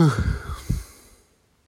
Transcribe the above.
Huh.